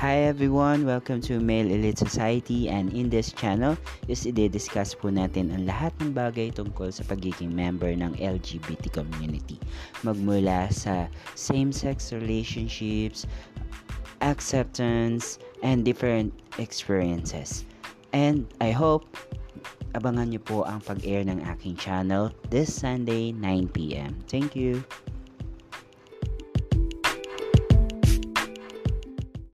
Hi everyone! Welcome to Male Elite Society and in this channel is i-discuss po natin ang lahat ng bagay tungkol sa pagiging member ng LGBT community. Magmula sa same-sex relationships, acceptance, and different experiences. And I hope abangan niyo po ang pag-air ng aking channel this Sunday 9pm. Thank you!